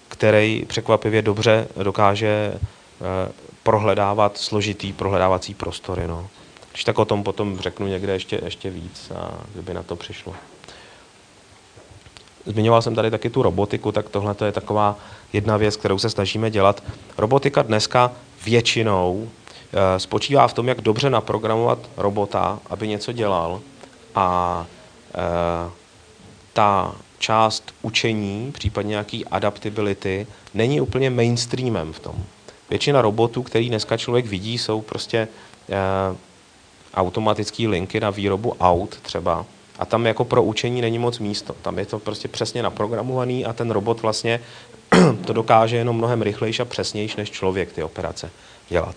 který překvapivě dobře dokáže prohledávat složitý prohledávací prostory. No. Když tak o tom potom řeknu někde ještě, ještě víc, a kdyby na to přišlo. Zmiňoval jsem tady taky tu robotiku, tak tohle je taková jedna věc, kterou se snažíme dělat. Robotika dneska většinou e, spočívá v tom, jak dobře naprogramovat robota, aby něco dělal a e, ta část učení, případně nějaký adaptability, není úplně mainstreamem v tom. Většina robotů, který dneska člověk vidí, jsou prostě e, automatické linky na výrobu aut třeba. A tam jako pro učení není moc místo. Tam je to prostě přesně naprogramovaný a ten robot vlastně to dokáže jenom mnohem rychlejší a přesnější než člověk ty operace dělat.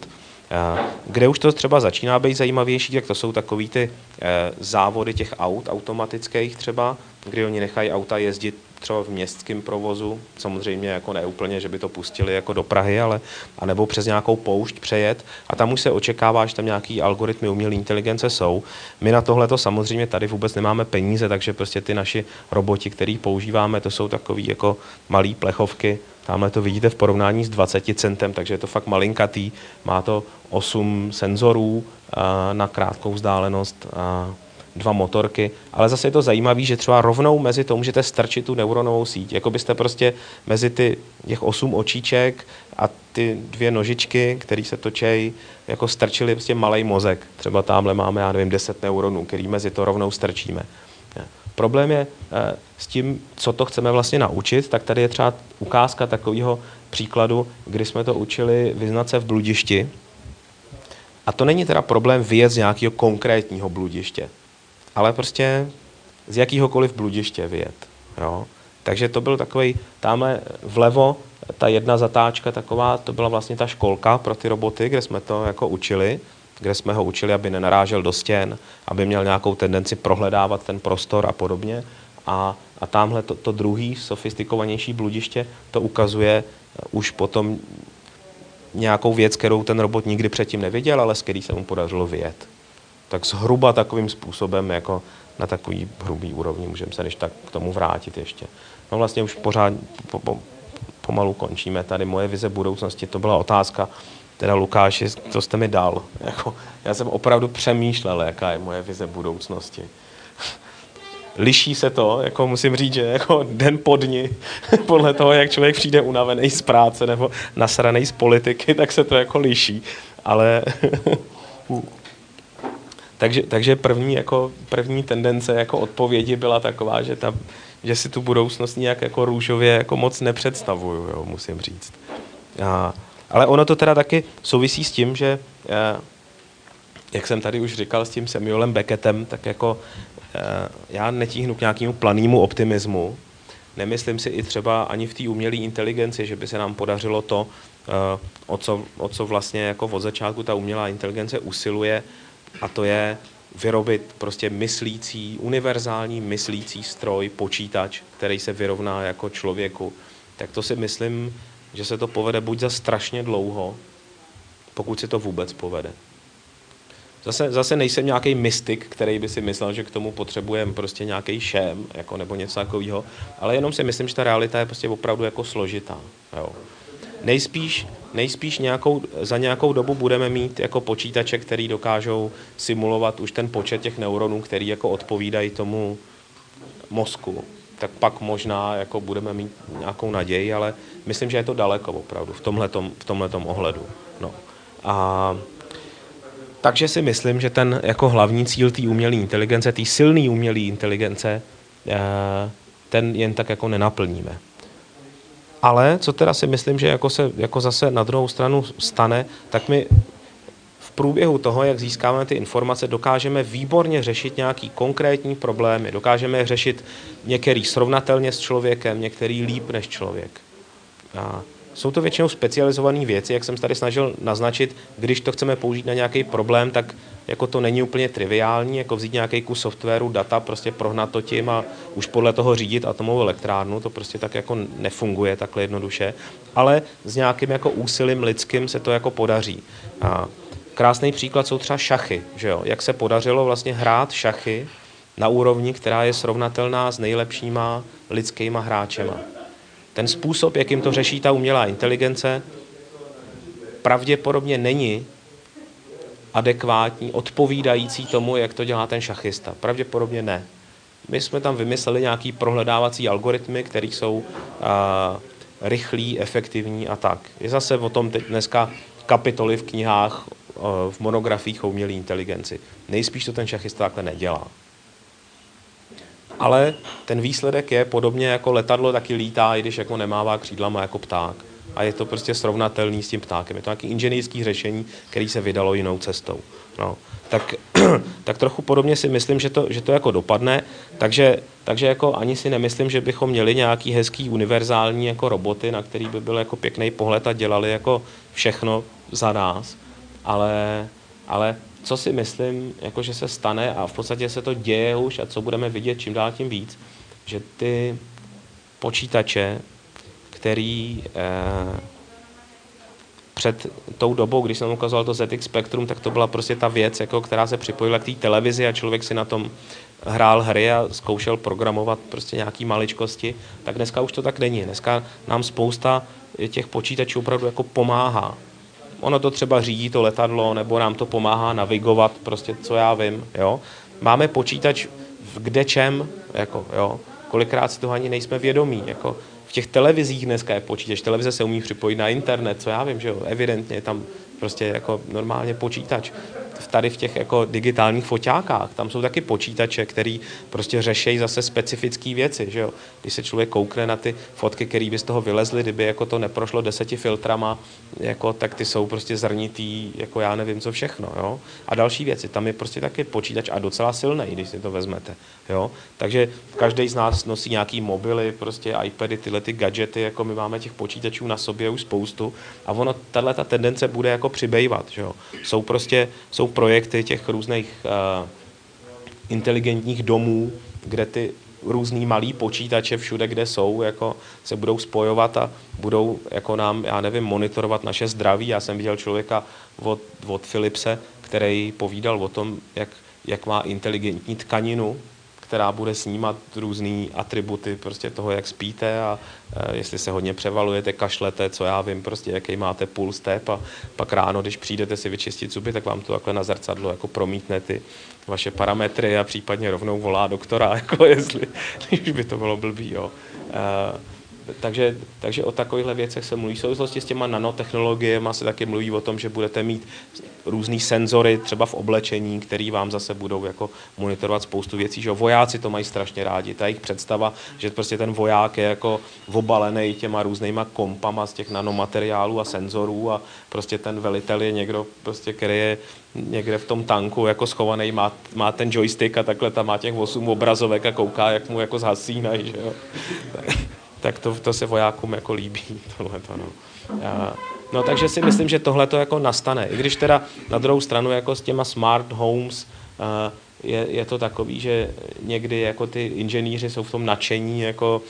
Eh, kde už to třeba začíná být zajímavější, tak to jsou takový ty eh, závody těch aut automatických třeba, kdy oni nechají auta jezdit třeba v městském provozu, samozřejmě jako neúplně, že by to pustili jako do Prahy, ale anebo přes nějakou poušť přejet a tam už se očekává, že tam nějaký algoritmy umělé inteligence jsou. My na tohle to samozřejmě tady vůbec nemáme peníze, takže prostě ty naši roboti, který používáme, to jsou takový jako malý plechovky, Tamhle to vidíte v porovnání s 20 centem, takže je to fakt malinkatý. Má to 8 senzorů na krátkou vzdálenost dva motorky, ale zase je to zajímavé, že třeba rovnou mezi to můžete strčit tu neuronovou síť, jako byste prostě mezi ty těch osm očíček a ty dvě nožičky, které se točejí, jako strčili prostě malý mozek. Třeba tamhle máme, já nevím, 10 neuronů, který mezi to rovnou strčíme. Problém je eh, s tím, co to chceme vlastně naučit, tak tady je třeba ukázka takového příkladu, kdy jsme to učili vyznat se v bludišti. A to není teda problém vyjet z nějakého konkrétního bludiště ale prostě z jakýhokoliv bludiště vyjet. Jo? Takže to byl takový, tamhle vlevo, ta jedna zatáčka taková, to byla vlastně ta školka pro ty roboty, kde jsme to jako učili, kde jsme ho učili, aby nenarážel do stěn, aby měl nějakou tendenci prohledávat ten prostor a podobně. A, a tamhle to, to druhý, sofistikovanější bludiště, to ukazuje už potom nějakou věc, kterou ten robot nikdy předtím neviděl, ale s který se mu podařilo vyjet tak zhruba takovým způsobem, jako na takový hrubý úrovni, můžeme se než tak k tomu vrátit ještě. No vlastně už pořád po, po, pomalu končíme tady. Moje vize budoucnosti, to byla otázka, teda Lukáši, co jste mi dal. Jako, já jsem opravdu přemýšlel, jaká je moje vize budoucnosti. Liší se to, jako musím říct, že jako den po dni, podle toho, jak člověk přijde unavený z práce nebo nasraný z politiky, tak se to jako liší. Ale takže, takže první, jako, první tendence jako odpovědi byla taková, že, ta, že si tu budoucnost nějak jako růžově jako moc nepředstavuju, jo, musím říct. A, ale ono to teda taky souvisí s tím, že eh, jak jsem tady už říkal s tím Samuelem Beckettem, tak jako eh, já netíhnu k nějakému planému optimismu. Nemyslím si i třeba ani v té umělé inteligenci, že by se nám podařilo to, eh, o co, o co vlastně jako od začátku ta umělá inteligence usiluje, a to je vyrobit prostě myslící, univerzální myslící stroj, počítač, který se vyrovná jako člověku, tak to si myslím, že se to povede buď za strašně dlouho, pokud se to vůbec povede. zase, zase nejsem nějaký mystik, který by si myslel, že k tomu potřebujeme prostě nějaký šém, jako, nebo něco takového, ale jenom si myslím, že ta realita je prostě opravdu jako složitá. Jo. Nejspíš, nejspíš nějakou, za nějakou dobu budeme mít jako počítače, který dokážou simulovat už ten počet těch neuronů, který jako odpovídají tomu mozku. Tak pak možná jako budeme mít nějakou naději, ale myslím, že je to daleko opravdu v tomhletom, v ohledu. No. A takže si myslím, že ten jako hlavní cíl té umělé inteligence, té silné umělé inteligence, eh, ten jen tak jako nenaplníme. Ale co teda si myslím, že jako se jako zase na druhou stranu stane, tak my v průběhu toho, jak získáváme ty informace, dokážeme výborně řešit nějaký konkrétní problémy, dokážeme řešit některý srovnatelně s člověkem, některý líp než člověk. A jsou to většinou specializované věci, jak jsem tady snažil naznačit, když to chceme použít na nějaký problém, tak jako to není úplně triviální, jako vzít nějaký kus softwaru, data, prostě prohnat to tím a už podle toho řídit atomovou elektrárnu, to prostě tak jako nefunguje takhle jednoduše, ale s nějakým jako úsilím lidským se to jako podaří. A krásný příklad jsou třeba šachy, že jo? jak se podařilo vlastně hrát šachy na úrovni, která je srovnatelná s nejlepšíma lidskýma hráčema. Ten způsob, jakým to řeší ta umělá inteligence, pravděpodobně není adekvátní, odpovídající tomu, jak to dělá ten šachista. Pravděpodobně ne. My jsme tam vymysleli nějaký prohledávací algoritmy, které jsou a, rychlí, efektivní a tak. Je zase o tom teď dneska kapitoly v knihách, v monografiích o umělé inteligenci. Nejspíš to ten šachista takhle nedělá ale ten výsledek je podobně jako letadlo taky lítá, i když jako nemává křídlama jako pták. A je to prostě srovnatelný s tím ptákem. Je to nějaký inženýrský řešení, který se vydalo jinou cestou. No. Tak, tak trochu podobně si myslím, že to, že to jako dopadne, takže, takže jako ani si nemyslím, že bychom měli nějaký hezký univerzální jako roboty, na který by byl jako pěkný pohled a dělali jako všechno za nás, ale, ale co si myslím, jako že se stane a v podstatě se to děje už a co budeme vidět čím dál tím víc, že ty počítače, který eh, před tou dobou, když jsem ukazoval to ZX Spectrum, tak to byla prostě ta věc, jako, která se připojila k té televizi a člověk si na tom hrál hry a zkoušel programovat prostě nějaký maličkosti, tak dneska už to tak není. Dneska nám spousta těch počítačů opravdu jako pomáhá ono to třeba řídí to letadlo, nebo nám to pomáhá navigovat, prostě co já vím, jo. Máme počítač v kde čem, jako, jo. Kolikrát si toho ani nejsme vědomí, jako v těch televizích dneska je počítač, televize se umí připojit na internet, co já vím, že jo, evidentně tam prostě jako normálně počítač tady v těch jako digitálních foťákách, tam jsou taky počítače, který prostě řeší zase specifické věci, že jo. Když se člověk koukne na ty fotky, které by z toho vylezly, kdyby jako to neprošlo deseti filtrama, jako, tak ty jsou prostě zrnitý, jako já nevím co všechno, jo. A další věci, tam je prostě taky počítač a docela silný, když si to vezmete, jo. Takže každý z nás nosí nějaký mobily, prostě iPady, tyhle ty gadgety, jako my máme těch počítačů na sobě už spoustu a ono, tahle ta tendence bude jako přibývat, že jo. Jsou prostě, jsou projekty těch různých uh, inteligentních domů, kde ty různý malý počítače všude, kde jsou, jako se budou spojovat a budou jako nám, já nevím, monitorovat naše zdraví. Já jsem viděl člověka od, od Philipse, který povídal o tom, jak, jak má inteligentní tkaninu, která bude snímat různé atributy prostě toho, jak spíte a e, jestli se hodně převalujete, kašlete, co já vím, prostě jaký máte puls tep a pak ráno, když přijdete si vyčistit zuby, tak vám to takhle na zrcadlo jako promítne ty vaše parametry a případně rovnou volá doktora, jako jestli, když by to bylo blbý, jo. E, takže, takže o takovýchhle věcech se mluví. V souvislosti s těma nanotechnologiemi se taky mluví o tom, že budete mít různý senzory třeba v oblečení, který vám zase budou jako monitorovat spoustu věcí. Že vojáci to mají strašně rádi. Ta jejich představa, že prostě ten voják je jako obalený těma různýma kompama z těch nanomateriálů a senzorů a prostě ten velitel je někdo, prostě, který je někde v tom tanku jako schovaný, má, má ten joystick a takhle tam má těch 8 obrazovek a kouká, jak mu jako zhasínají, že jo tak to, to se vojákům jako líbí, tohleto, no. A, no takže si myslím, že tohle to jako nastane. I když teda na druhou stranu jako s těma smart homes uh, je, je to takový, že někdy jako ty inženýři jsou v tom nadšení, jako,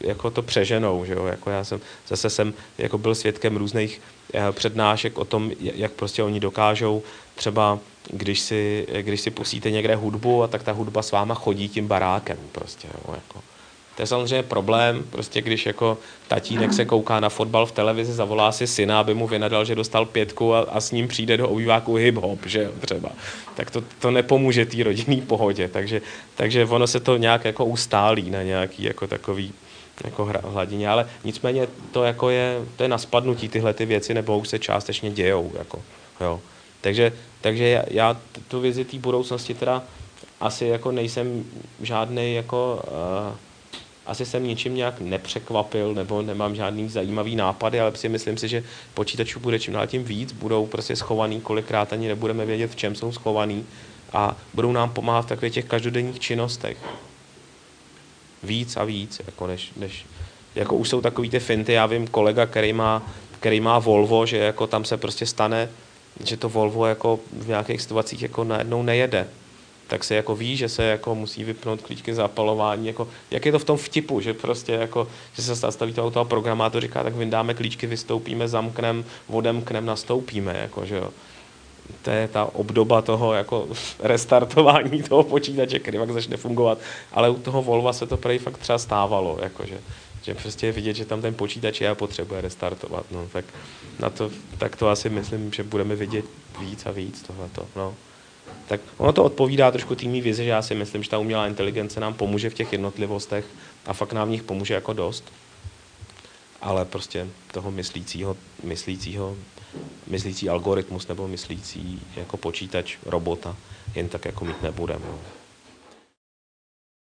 jako to přeženou, že jo? Jako já jsem, zase jsem jako byl svědkem různých eh, přednášek o tom, jak prostě oni dokážou třeba když si, když si pustíte někde hudbu a tak ta hudba s váma chodí tím barákem prostě, jo, jako. To je samozřejmě problém, prostě když jako tatínek se kouká na fotbal v televizi, zavolá si syna, aby mu vynadal, že dostal pětku a, a s ním přijde do obýváku hip-hop, že jo, třeba. Tak to, to nepomůže té rodinné pohodě, takže, takže ono se to nějak jako ustálí na nějaký jako takový jako hladině, ale nicméně to jako je, to je na spadnutí tyhle ty věci, nebo už se částečně dějou, jako, jo. Takže, takže já, já tu vizi té budoucnosti teda asi jako nejsem žádný jako uh, asi jsem ničím nějak nepřekvapil nebo nemám žádný zajímavý nápady, ale si myslím si, že počítačů bude čím dál tím víc, budou prostě schovaný, kolikrát ani nebudeme vědět, v čem jsou schovaný. A budou nám pomáhat v takových těch každodenních činnostech. Víc a víc, jako než, než jako už jsou takový ty finty, já vím kolega, který má, který má Volvo, že jako tam se prostě stane, že to Volvo jako v nějakých situacích jako najednou nejede tak se jako ví, že se jako musí vypnout klíčky zapalování, jako, jak je to v tom vtipu, že prostě jako, že se zastaví toho, toho programátor, říká, tak vyndáme klíčky, vystoupíme, zamknem, odemknem, nastoupíme, jako, že jo. To je ta obdoba toho jako restartování toho počítače, který pak začne fungovat, ale u toho Volva se to prej fakt třeba stávalo, jako, že, že prostě vidět, že tam ten počítač je a potřebuje restartovat, no, tak, na to, tak to asi myslím, že budeme vidět víc a víc tohleto, no tak ono to odpovídá trošku týmí vizi, že já si myslím, že ta umělá inteligence nám pomůže v těch jednotlivostech a fakt nám v nich pomůže jako dost. Ale prostě toho myslícího, myslícího, myslící algoritmus nebo myslící jako počítač, robota jen tak jako mít nebudeme.